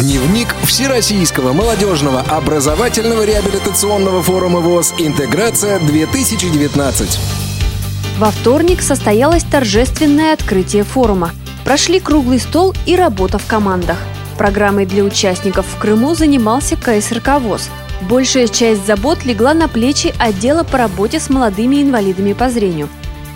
Дневник Всероссийского молодежного образовательного реабилитационного форума ВОЗ «Интеграция-2019». Во вторник состоялось торжественное открытие форума. Прошли круглый стол и работа в командах. Программой для участников в Крыму занимался КСРК ВОЗ. Большая часть забот легла на плечи отдела по работе с молодыми инвалидами по зрению.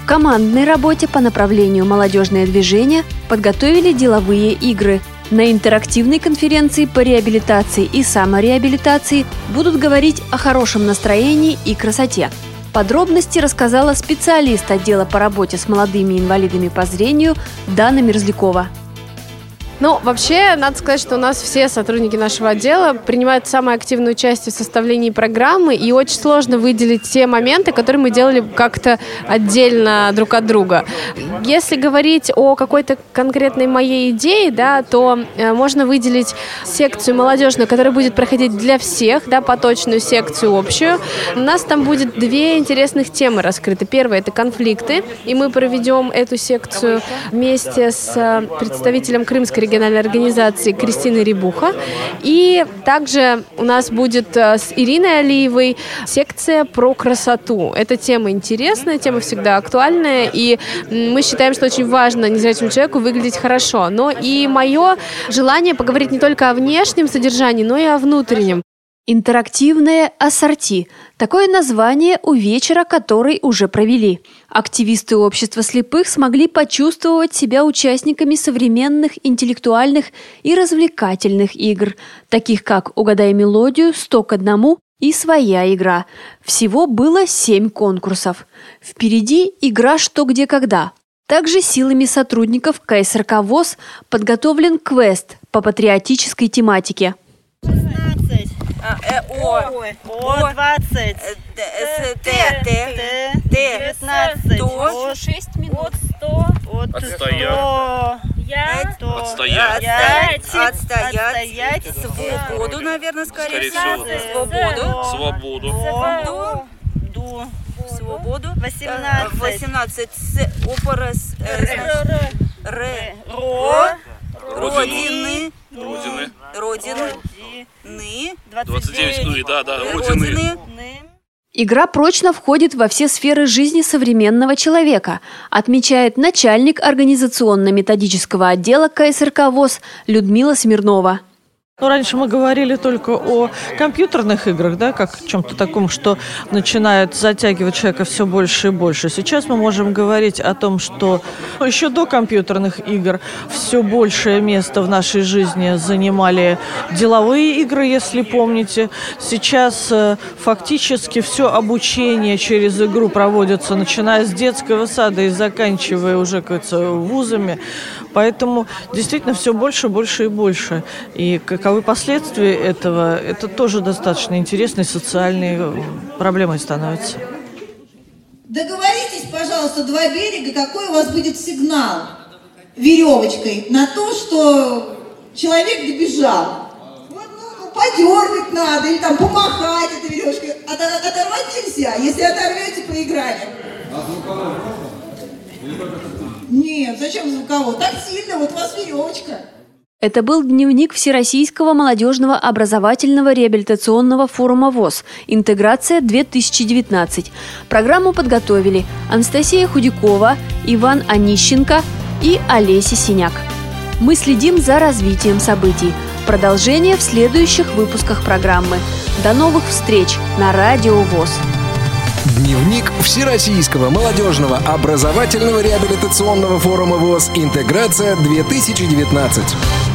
В командной работе по направлению «Молодежное движение» подготовили деловые игры – на интерактивной конференции по реабилитации и самореабилитации будут говорить о хорошем настроении и красоте. Подробности рассказала специалист отдела по работе с молодыми инвалидами по зрению Дана Мерзлякова. Ну, вообще, надо сказать, что у нас все сотрудники нашего отдела принимают самое активное участие в составлении программы, и очень сложно выделить те моменты, которые мы делали как-то отдельно друг от друга. Если говорить о какой-то конкретной моей идее, да, то э, можно выделить секцию молодежную, которая будет проходить для всех, да, поточную секцию общую. У нас там будет две интересных темы раскрыты. Первая – это конфликты, и мы проведем эту секцию вместе с э, представителем Крымской региональной организации Кристины Рибуха. И также у нас будет э, с Ириной Алиевой секция про красоту. Эта тема интересная, тема всегда актуальная, и мы считаем, что очень важно незрячему человеку выглядеть хорошо. Но и мое желание поговорить не только о внешнем содержании, но и о внутреннем. Интерактивное ассорти – такое название у вечера, который уже провели. Активисты общества слепых смогли почувствовать себя участниками современных интеллектуальных и развлекательных игр, таких как «Угадай мелодию», «Сто к одному» и «Своя игра». Всего было семь конкурсов. Впереди игра «Что, где, когда». Также силами сотрудников КСРК ВОЗ подготовлен квест по патриотической тематике – О. О. 20. Т. Т. Т. 19. То. 6 минут. От 100. Отстоять. Я. Отстоять. Отстоять. Свободу, наверное, скорее всего. Свободу. Свободу. Свободу. Ду. Свободу. 18. 18. С. Опорос. Р. Ро. Родины. Родины. Родины. 29, ну и да, да, Родины. Игра прочно входит во все сферы жизни современного человека, отмечает начальник организационно-методического отдела КСРК ВОЗ Людмила Смирнова. Ну, раньше мы говорили только о компьютерных играх, да, как чем-то таком, что начинает затягивать человека все больше и больше. Сейчас мы можем говорить о том, что еще до компьютерных игр все большее место в нашей жизни занимали деловые игры, если помните. Сейчас э, фактически все обучение через игру проводится, начиная с детского сада и заканчивая уже, как вузами. Поэтому действительно все больше, больше и больше. И каковы последствия этого, это тоже достаточно интересной социальной э, проблемой становится. Договоритесь, пожалуйста, два берега, какой у вас будет сигнал веревочкой на то, что человек добежал. Вот, ну, ну, подергать надо, или там помахать этой веревочкой. От, оторвать нельзя. Если оторвете, проиграли. А нет, зачем звуковой? Так сильно, вот у вас веревочка. Это был дневник Всероссийского молодежного образовательного реабилитационного форума ВОЗ «Интеграция-2019». Программу подготовили Анастасия Худякова, Иван Онищенко и Олеся Синяк. Мы следим за развитием событий. Продолжение в следующих выпусках программы. До новых встреч на Радио ВОЗ. Дневник Всероссийского молодежного образовательного реабилитационного форума ВОЗ «Интеграция-2019».